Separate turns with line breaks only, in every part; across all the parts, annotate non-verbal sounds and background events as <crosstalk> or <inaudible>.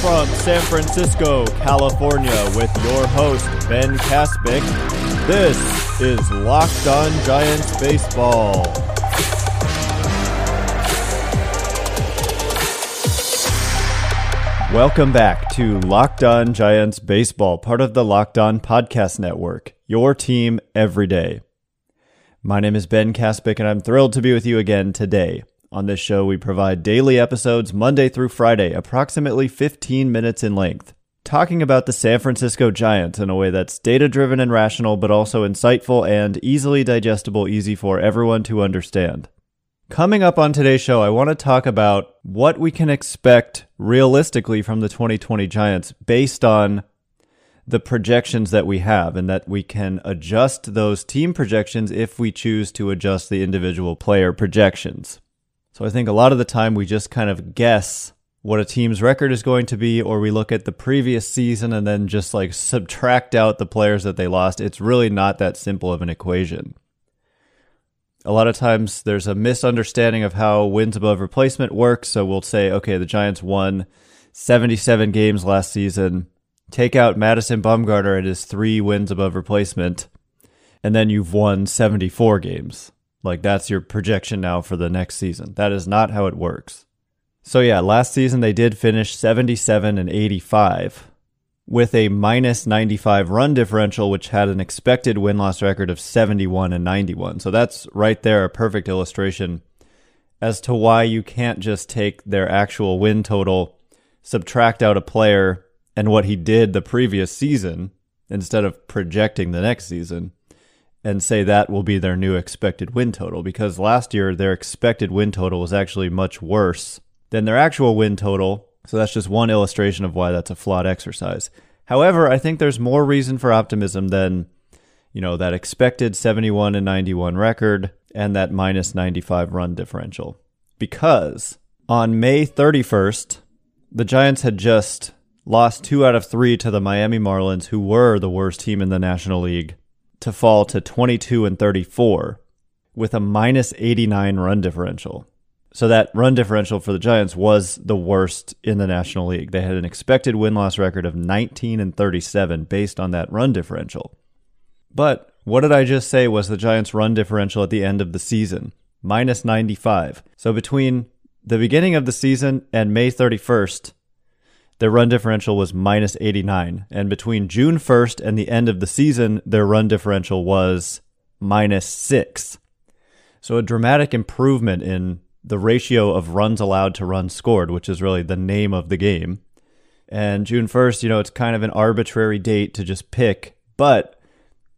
from San Francisco, California, with your host, Ben Kaspick. This is Locked On Giants Baseball. Welcome back to Locked On Giants Baseball, part of the Locked On Podcast Network, your team every day. My name is Ben Kaspick, and I'm thrilled to be with you again today. On this show, we provide daily episodes Monday through Friday, approximately 15 minutes in length, talking about the San Francisco Giants in a way that's data driven and rational, but also insightful and easily digestible, easy for everyone to understand. Coming up on today's show, I want to talk about what we can expect realistically from the 2020 Giants based on the projections that we have, and that we can adjust those team projections if we choose to adjust the individual player projections. So I think a lot of the time we just kind of guess what a team's record is going to be, or we look at the previous season and then just like subtract out the players that they lost. It's really not that simple of an equation. A lot of times there's a misunderstanding of how wins above replacement works. So we'll say, okay, the Giants won 77 games last season. Take out Madison Bumgarner and his three wins above replacement, and then you've won 74 games. Like that's your projection now for the next season. That is not how it works. So yeah, last season they did finish 77 and 85 with a minus 95 run differential which had an expected win-loss record of 71 and 91. So that's right there a perfect illustration as to why you can't just take their actual win total, subtract out a player and what he did the previous season instead of projecting the next season and say that will be their new expected win total because last year their expected win total was actually much worse than their actual win total. So that's just one illustration of why that's a flawed exercise. However, I think there's more reason for optimism than, you know, that expected 71 and 91 record and that minus 95 run differential. Because on May 31st, the Giants had just lost two out of three to the Miami Marlins, who were the worst team in the National League to fall to 22 and 34 with a minus 89 run differential. So that run differential for the Giants was the worst in the National League. They had an expected win-loss record of 19 and 37 based on that run differential. But what did I just say was the Giants run differential at the end of the season? Minus 95. So between the beginning of the season and May 31st, their run differential was minus 89. And between June 1st and the end of the season, their run differential was minus six. So a dramatic improvement in the ratio of runs allowed to runs scored, which is really the name of the game. And June 1st, you know, it's kind of an arbitrary date to just pick, but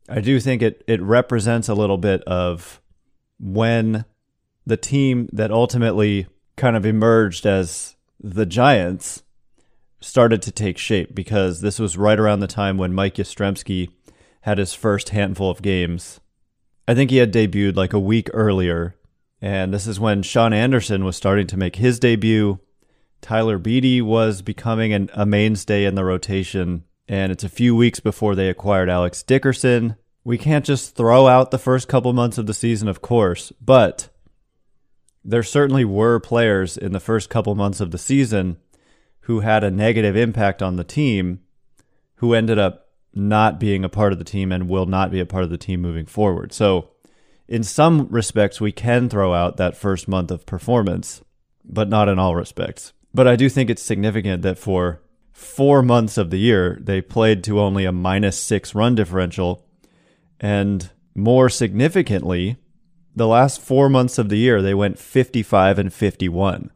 I do think it, it represents a little bit of when the team that ultimately kind of emerged as the Giants started to take shape because this was right around the time when Mike Yastrzemski had his first handful of games. I think he had debuted like a week earlier, and this is when Shaun Anderson was starting to make his debut. Tyler Beede was becoming an, a mainstay in the rotation, and it's a few weeks before they acquired Alex Dickerson. We can't just throw out the first couple months of the season, of course, but there certainly were players in the first couple months of the season who had a negative impact on the team who ended up not being a part of the team and will not be a part of the team moving forward. So, in some respects, we can throw out that first month of performance, but not in all respects. But I do think it's significant that for four months of the year, they played to only a minus six run differential. And more significantly, the last four months of the year, they went 55 and 51,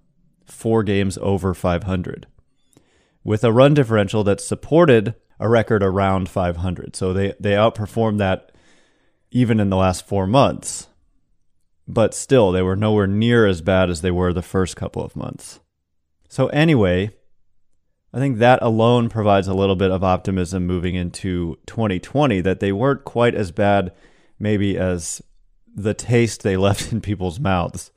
four games over 500 with a run differential that supported a record around 500. So they, they outperformed that even in the last four months. But still, they were nowhere near as bad as they were the first couple of months. So, anyway, I think that alone provides a little bit of optimism moving into 2020 that they weren't quite as bad, maybe, as the taste they <laughs> left in people's mouths.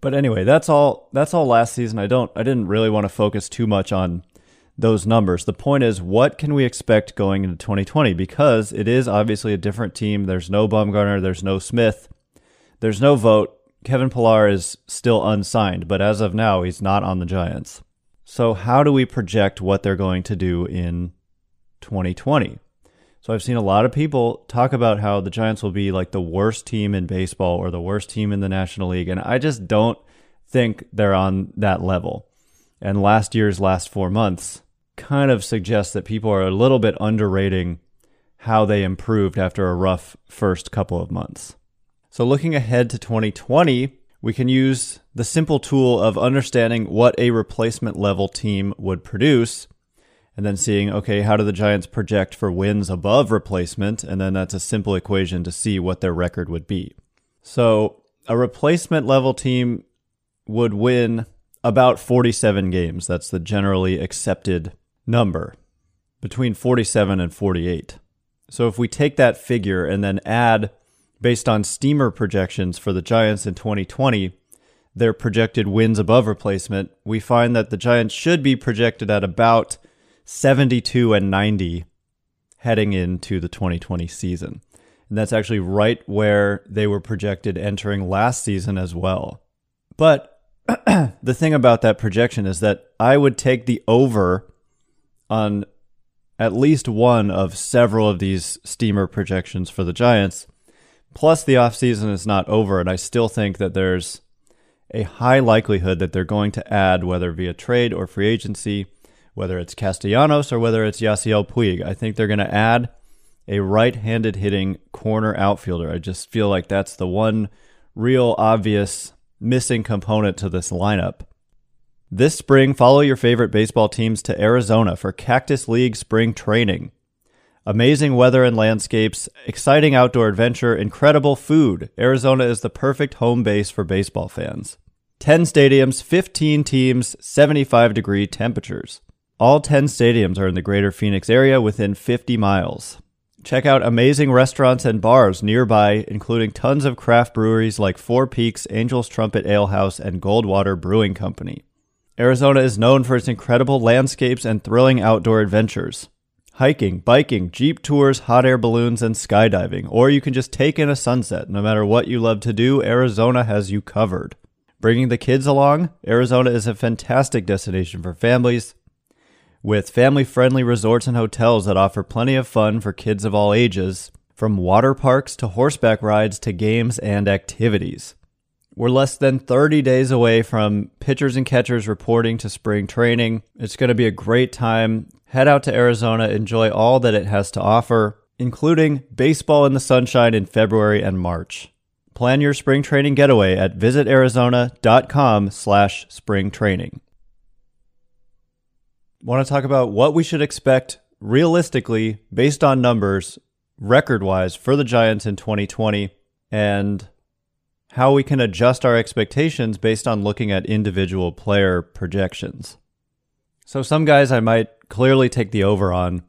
But anyway, that's all that's all last season. I don't I didn't really want to focus too much on those numbers. The point is, what can we expect going into 2020? Because it is obviously a different team. There's no Bumgarner, there's no Smith, there's no Vogt. Kevin Pillar is still unsigned, but as of now, he's not on the Giants. So, how do we project what they're going to do in 2020? So, I've seen a lot of people talk about how the Giants will be like the worst team in baseball or the worst team in the National League. And I just don't think they're on that level. And last year's last four months kind of suggests that people are a little bit underrating how they improved after a rough first couple of months. So, looking ahead to 2020, we can use the simple tool of understanding what a replacement level team would produce and then seeing, okay, how do the Giants project for wins above replacement? And then that's a simple equation to see what their record would be. So, a replacement level team would win about 47 games. That's the generally accepted number, between 47 and 48. So if we take that figure and then add, based on steamer projections for the Giants in 2020, their projected wins above replacement, we find that the Giants should be projected at about 72 and 90 heading into the 2020 season. And that's actually right where they were projected entering last season as well. But <clears throat> the thing about that projection is that I would take the over on at least one of several of these steamer projections for the Giants. Plus, the offseason is not over, and I still think that there's a high likelihood that they're going to add, whether via trade or free agency, whether it's Castellanos or whether it's Yasiel Puig. I think they're going to add a right handed hitting corner outfielder. I just feel like that's the one real obvious missing component to this lineup. This spring, follow your favorite baseball teams to Arizona for Cactus League spring training. Amazing weather and landscapes, exciting outdoor adventure, incredible food. Arizona is the perfect home base for baseball fans. 10 stadiums, 15 teams, 75 degree temperatures. All 10 stadiums are in the greater Phoenix area within 50 miles. Check out amazing restaurants and bars nearby, including tons of craft breweries like Four Peaks, Angel's Trumpet Ale House, and Goldwater Brewing Company. Arizona is known for its incredible landscapes and thrilling outdoor adventures. Hiking, biking, jeep tours, hot air balloons, and skydiving. Or you can just take in a sunset. No matter what you love to do, Arizona has you covered. Bringing the kids along, Arizona is a fantastic destination for families with family friendly resorts and hotels that offer plenty of fun for kids of all ages, from water parks to horseback rides to games and activities. We're less than 30 days away from pitchers and catchers reporting to spring training. It's going to be a great time. Head out to Arizona, enjoy all that it has to offer, including baseball in the sunshine in February and March. Plan your spring training getaway at visitarizona.com slash spring training. Want to talk about what we should expect realistically, based on numbers, record wise for the Giants in 2020 and how we can adjust our expectations based on looking at individual player projections. So, some guys I might clearly take the over on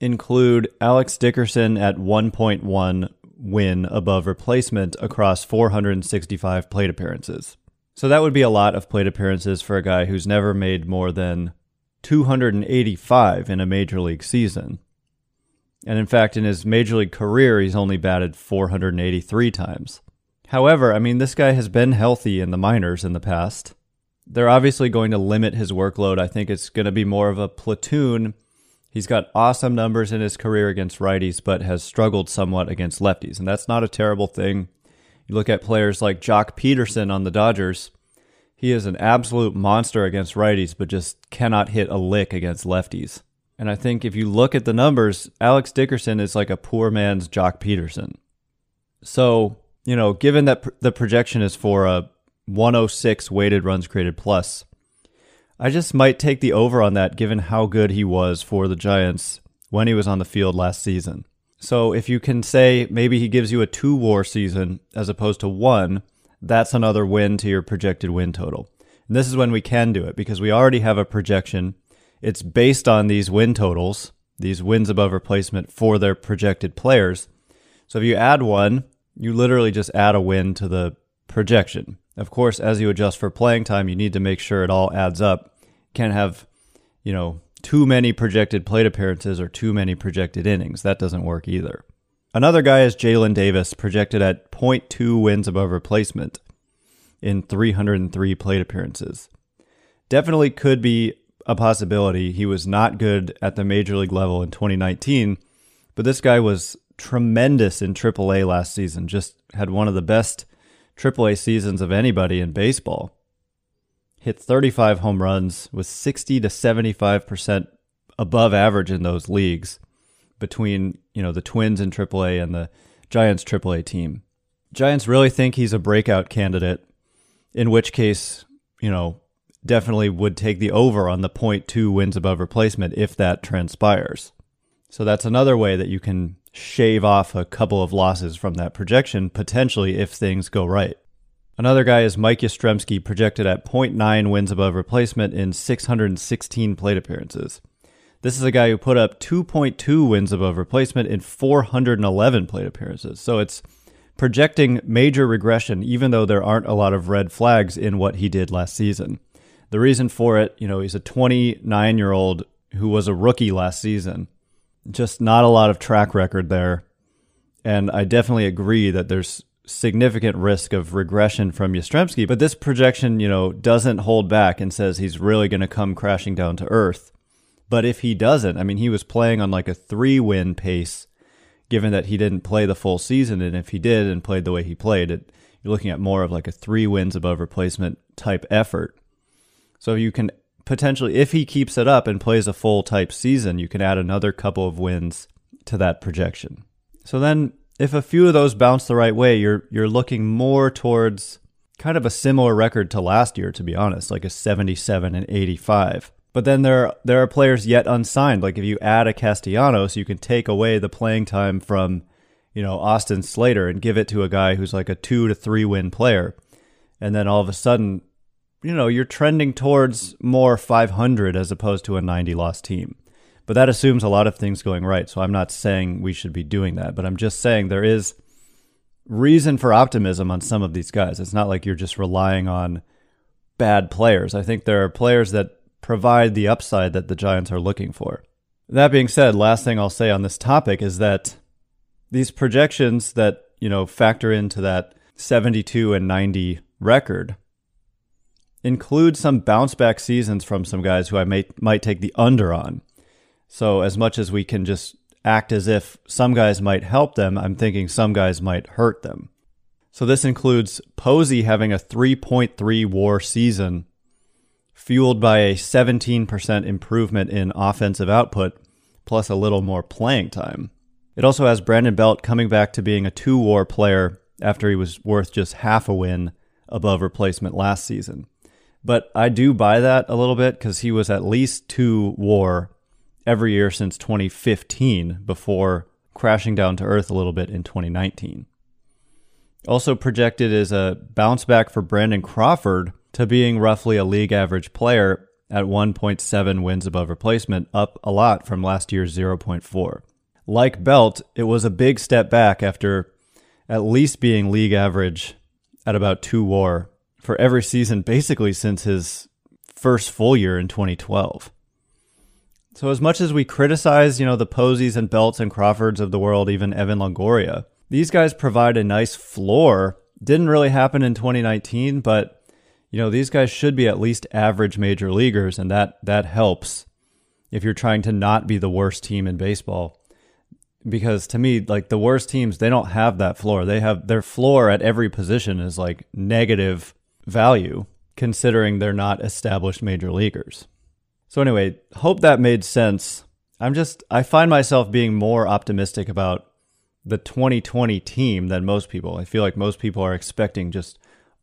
include Alex Dickerson at 1.1 win above replacement across 465 plate appearances. So, that would be a lot of plate appearances for a guy who's never made more than 285 in a major league season. And in fact, in his major league career, he's only batted 483 times. However, I mean, this guy has been healthy in the minors in the past. They're obviously going to limit his workload. I think it's going to be more of a platoon. He's got awesome numbers in his career against righties, but has struggled somewhat against lefties. And that's not a terrible thing. You look at players like Joc Pederson on the Dodgers. He is an absolute monster against righties, but just cannot hit a lick against lefties. And I think if you look at the numbers, Alex Dickerson is like a poor man's Joc Pederson. So you know, given that pr- the projection is for a 106 weighted runs created plus, I just might take the over on that given how good he was for the Giants when he was on the field last season. So if you can say maybe he gives you a two war season as opposed to one, that's another win to your projected win total. And this is when we can do it because we already have a projection. It's based on these win totals, these wins above replacement for their projected players. So if you add one, you literally just add a win to the projection. Of course, as you adjust for playing time, you need to make sure it all adds up. Can't have, you know, too many projected plate appearances or too many projected innings. That doesn't work either. Another guy is Jaylin Davis, projected at 0.2 wins above replacement in 303 plate appearances. Definitely could be a possibility. He was not good at the major league level in 2019, but this guy was tremendous in AAA last season. Just had one of the best AAA seasons of anybody in baseball. Hit 35 home runs, with 60 to 75% above average in those leagues between, you know, the Twins in AAA and the Giants AAA team. Giants really think he's a breakout candidate, in which case, you know, definitely would take the over on the 0.2 wins above replacement if that transpires. So that's another way that you can shave off a couple of losses from that projection, potentially if things go right. Another guy is Mike Yastrzemski, projected at 0.9 wins above replacement in 616 plate appearances. This is a guy who put up 2.2 wins above replacement in 411 plate appearances. So it's projecting major regression, even though there aren't a lot of red flags in what he did last season. The reason for it, you know, he's a 29 year old who was a rookie last season. Just not a lot of track record there. And I definitely agree that there's significant risk of regression from Yastrzemski, but this projection, you know, doesn't hold back and says he's really going to come crashing down to earth. But if he doesn't, I mean, he was playing on like a three win pace, given that he didn't play the full season. And if he did and played the way he played, it, you're looking at more of like a three wins above replacement type effort. So you can potentially, if he keeps it up and plays a full type season, you can add another couple of wins to that projection. So then, if a few of those bounce the right way, you're you're looking more towards kind of a similar record to last year, to be honest, like a 77 and 85. But then there are, there are players yet unsigned. Like if you add a Castellanos, you can take away the playing time from, you know, Austin Slater and give it to a guy who's like a two to three win player. And then all of a sudden, you know, you're trending towards more 500 as opposed to a 90 loss team. But that assumes a lot of things going right. So I'm not saying we should be doing that, but I'm just saying there is reason for optimism on some of these guys. It's not like you're just relying on bad players. I think there are players that provide the upside that the Giants are looking for. That being said, last thing I'll say on this topic is that these projections that, you know, factor into that 72 and 90 record include some bounce back seasons from some guys who I may, might take the under on. So, as much as we can just act as if some guys might help them, I'm thinking some guys might hurt them. So, this includes Posey having a 3.3 war season, fueled by a 17% improvement in offensive output, plus a little more playing time. It also has Brandon Belt coming back to being a two war player after he was worth just half a win above replacement last season. But I do buy that a little bit because he was at least two war every year since 2015 before crashing down to earth a little bit in 2019. Also projected is a bounce back for Brandon Crawford to being roughly a league average player at 1.7 wins above replacement, up a lot from last year's 0.4. Like Belt, it was a big step back after at least being league average at about 2 war for every season basically since his first full year in 2012. So as much as we criticize, you know, the Posies and Belts and Crawfords of the world, even Evan Longoria, these guys provide a nice floor. Didn't really happen in 2019, but you know, these guys should be at least average major leaguers and that that helps if you're trying to not be the worst team in baseball. Because to me, like the worst teams, they don't have that floor. They have their floor at every position is like negative value considering they're not established major leaguers. So anyway, hope that made sense. I'm just I find myself being more optimistic about the 2020 team than most people. I feel like most people are expecting just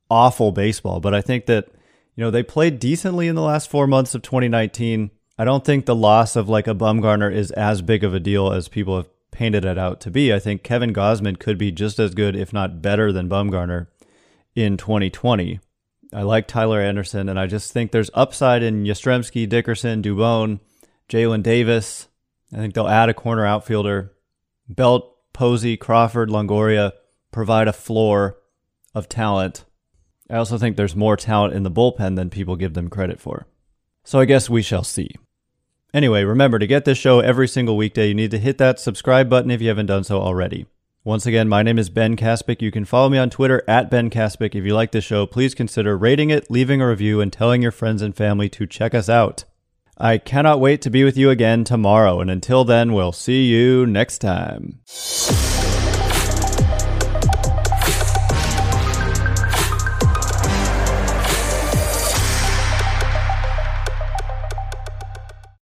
awful baseball, but I think that you know they played decently in the last 4 months of 2019. I don't think the loss of like a Bumgarner is as big of a deal as people have painted it out to be. I think Kevin Gausman could be just as good if not better than Bumgarner in 2020. I like Tyler Anderson, and I just think there's upside in Yastrzemski, Dickerson, Dubon, Jaylin Davis. I think they'll add a corner outfielder. Belt, Posey, Crawford, Longoria provide a floor of talent. I also think there's more talent in the bullpen than people give them credit for. So I guess we shall see. Anyway, remember to get this show every single weekday, you need to hit that subscribe button if you haven't done so already. Once again, my name is Ben Kaspick. You can follow me on Twitter at Ben Kaspick. If you like this show, please consider rating it, leaving a review, and telling your friends and family to check us out. I cannot wait to be with you again tomorrow, and until then, we'll see you next time.